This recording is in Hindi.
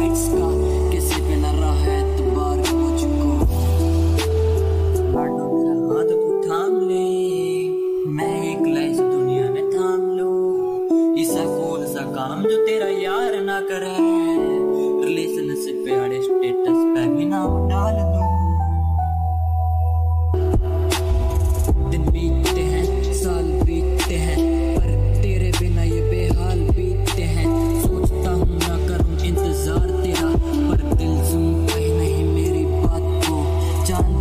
फाइट्स का। किसी पे न रहा है तो एतबार मुझको मेरा हाथ को तो थाम ले। मैं दुनिया में थाम लो। इस कौन सा काम जो तेरा यार ना करे। done